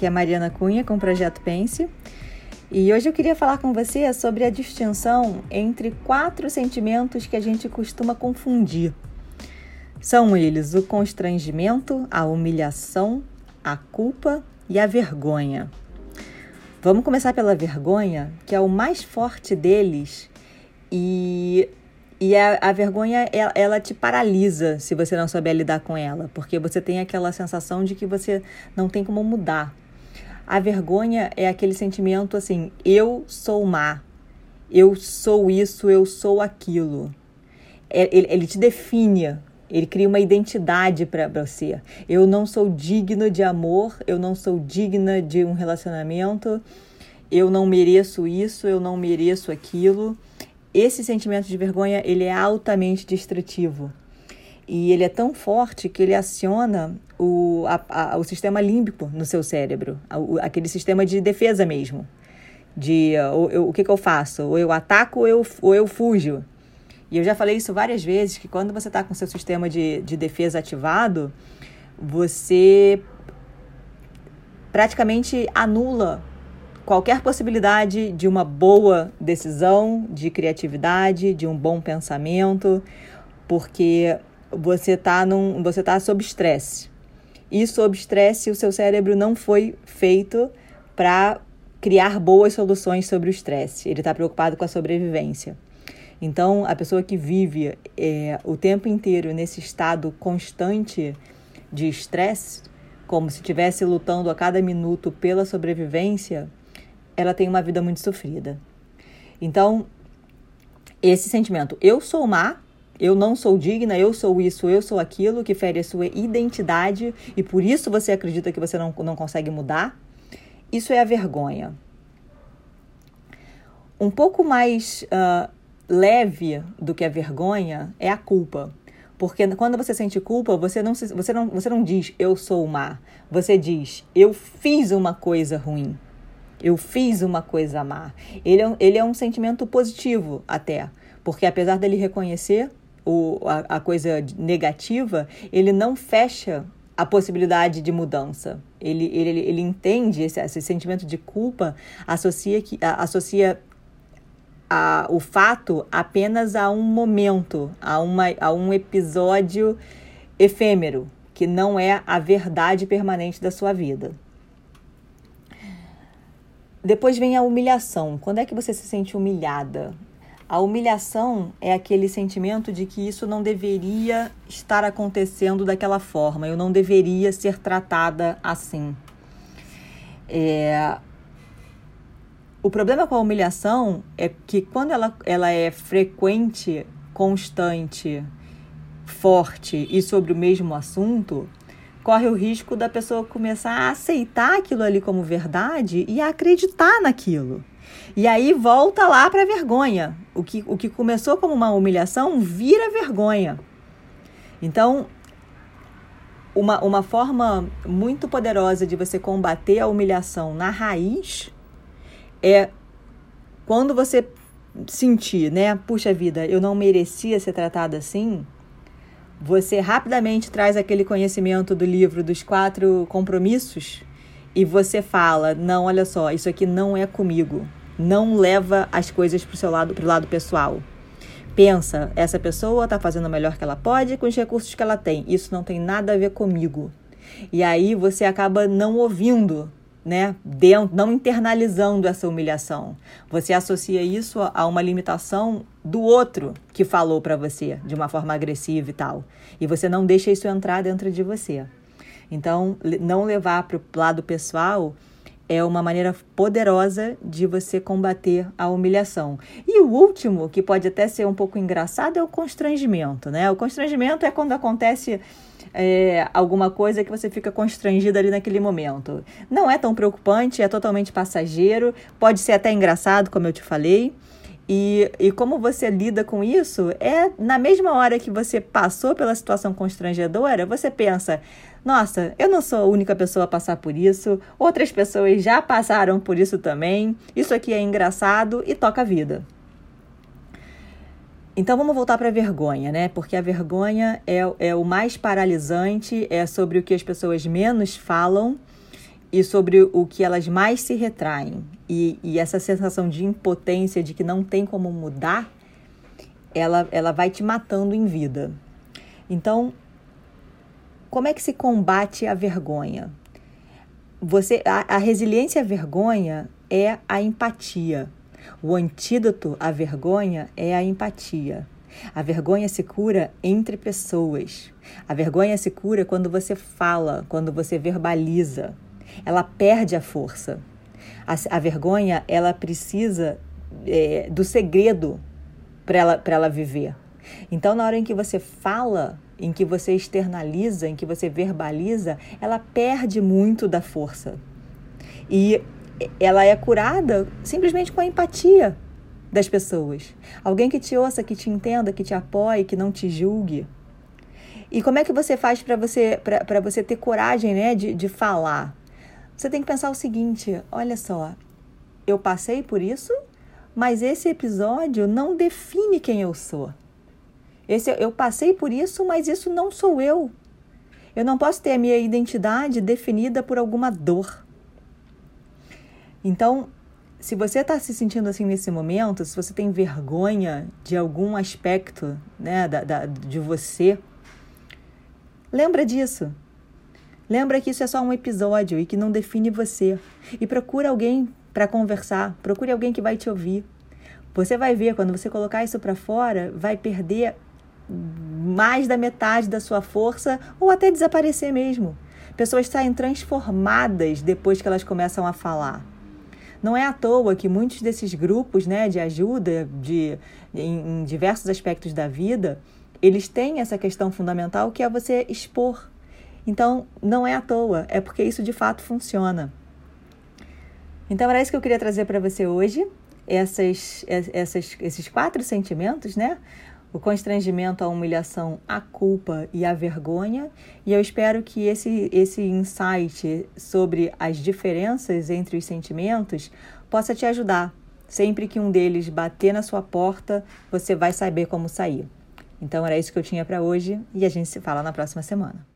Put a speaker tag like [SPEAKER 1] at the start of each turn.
[SPEAKER 1] Aqui é Mariana Cunha com o Projeto Pense. E hoje eu queria falar com você sobre a distinção entre quatro sentimentos que a gente costuma confundir. São eles o constrangimento, a humilhação, a culpa e a vergonha. Vamos começar pela vergonha, que é o mais forte deles e e a, a vergonha, ela, ela, te paralisa se você não souber lidar com ela, porque você tem aquela sensação de que você não tem como mudar. A vergonha é aquele sentimento assim: eu sou má, eu sou isso, eu sou aquilo. É, ele, ele te define, ele cria uma identidade para você. Eu não sou digno de amor, eu não sou digna de um relacionamento, eu não mereço isso, eu não mereço aquilo esse sentimento de vergonha ele é altamente destrutivo e ele é tão forte que ele aciona o, a, a, o sistema límbico no seu cérebro, o, aquele sistema de defesa mesmo. De ou, eu, o que, que eu faço? Ou eu ataco ou eu, ou eu fujo. E eu já falei isso várias vezes, que quando você está com seu sistema de, de defesa ativado, você praticamente anula qualquer possibilidade de uma boa decisão, de criatividade, de um bom pensamento, porque você está você tá sob estresse. E sob estresse, o seu cérebro não foi feito para criar boas soluções sobre o estresse. Ele está preocupado com a sobrevivência. Então, a pessoa que vive é, o tempo inteiro nesse estado constante de estresse, como se estivesse lutando a cada minuto pela sobrevivência, ela tem uma vida muito sofrida. Então, esse sentimento, eu sou má, eu não sou digna, eu sou isso, eu sou aquilo, que fere a sua identidade e por isso você acredita que você não, não consegue mudar, isso é a vergonha. Um pouco mais uh, leve do que a vergonha é a culpa. Porque quando você sente culpa, você não, você, não, você não diz eu sou má. Você diz eu fiz uma coisa ruim. Eu fiz uma coisa má. Ele é, ele é um sentimento positivo até, porque apesar dele reconhecer o, a, a coisa negativa, ele não fecha a possibilidade de mudança. Ele, ele, ele entende esse, esse sentimento de culpa, associa, que, associa a, o fato apenas a um momento, a, uma, a um episódio efêmero, que não é a verdade permanente da sua vida. Depois vem a humilhação. Quando é que você se sente humilhada? A humilhação é aquele sentimento de que isso não deveria estar acontecendo daquela forma, eu não deveria ser tratada assim. É... O problema com a humilhação é que quando ela, ela é frequente, constante, forte e sobre o mesmo assunto, corre o risco da pessoa começar a aceitar aquilo ali como verdade e a acreditar naquilo. E aí volta lá para a vergonha. O que, o que começou como uma humilhação vira vergonha. Então, uma, uma forma muito poderosa de você combater a humilhação na raiz é quando você sentir, né? Puxa vida, eu não merecia ser tratada assim você rapidamente traz aquele conhecimento do livro dos quatro compromissos e você fala: não, olha só, isso aqui não é comigo. Não leva as coisas para o seu lado, para o lado pessoal. Pensa, essa pessoa está fazendo o melhor que ela pode com os recursos que ela tem. Isso não tem nada a ver comigo. E aí você acaba não ouvindo né, dentro, não internalizando essa humilhação. Você associa isso a uma limitação do outro que falou para você de uma forma agressiva e tal. E você não deixa isso entrar dentro de você. Então, não levar para o lado pessoal é uma maneira poderosa de você combater a humilhação. E o último, que pode até ser um pouco engraçado, é o constrangimento, né? O constrangimento é quando acontece é, alguma coisa que você fica constrangida ali naquele momento. Não é tão preocupante, é totalmente passageiro, pode ser até engraçado, como eu te falei. E, e como você lida com isso é na mesma hora que você passou pela situação constrangedora, você pensa: nossa, eu não sou a única pessoa a passar por isso, outras pessoas já passaram por isso também, isso aqui é engraçado e toca a vida. Então vamos voltar para a vergonha, né? Porque a vergonha é, é o mais paralisante, é sobre o que as pessoas menos falam e sobre o que elas mais se retraem. E, e essa sensação de impotência, de que não tem como mudar, ela, ela vai te matando em vida. Então, como é que se combate a vergonha? Você, a, a resiliência à vergonha é a empatia. O antídoto à vergonha é a empatia. A vergonha se cura entre pessoas. A vergonha se cura quando você fala, quando você verbaliza. Ela perde a força. A, a vergonha, ela precisa é, do segredo para ela, ela viver. Então, na hora em que você fala, em que você externaliza, em que você verbaliza, ela perde muito da força. E ela é curada simplesmente com a empatia das pessoas. Alguém que te ouça, que te entenda, que te apoie, que não te julgue. E como é que você faz para você, você ter coragem né, de, de falar? Você tem que pensar o seguinte: olha só, eu passei por isso, mas esse episódio não define quem eu sou. Esse, eu passei por isso, mas isso não sou eu. Eu não posso ter a minha identidade definida por alguma dor. Então, se você está se sentindo assim nesse momento, se você tem vergonha de algum aspecto né, da, da, de você, lembra disso. Lembra que isso é só um episódio e que não define você. E procura alguém para conversar, procure alguém que vai te ouvir. Você vai ver, quando você colocar isso para fora, vai perder mais da metade da sua força ou até desaparecer mesmo. Pessoas saem transformadas depois que elas começam a falar. Não é à toa que muitos desses grupos né, de ajuda de, em, em diversos aspectos da vida, eles têm essa questão fundamental que é você expor. Então, não é à toa, é porque isso de fato funciona. Então, era isso que eu queria trazer para você hoje, essas, essas, esses quatro sentimentos, né? o constrangimento, a humilhação, a culpa e a vergonha. E eu espero que esse, esse insight sobre as diferenças entre os sentimentos possa te ajudar. Sempre que um deles bater na sua porta, você vai saber como sair. Então era isso que eu tinha para hoje e a gente se fala na próxima semana.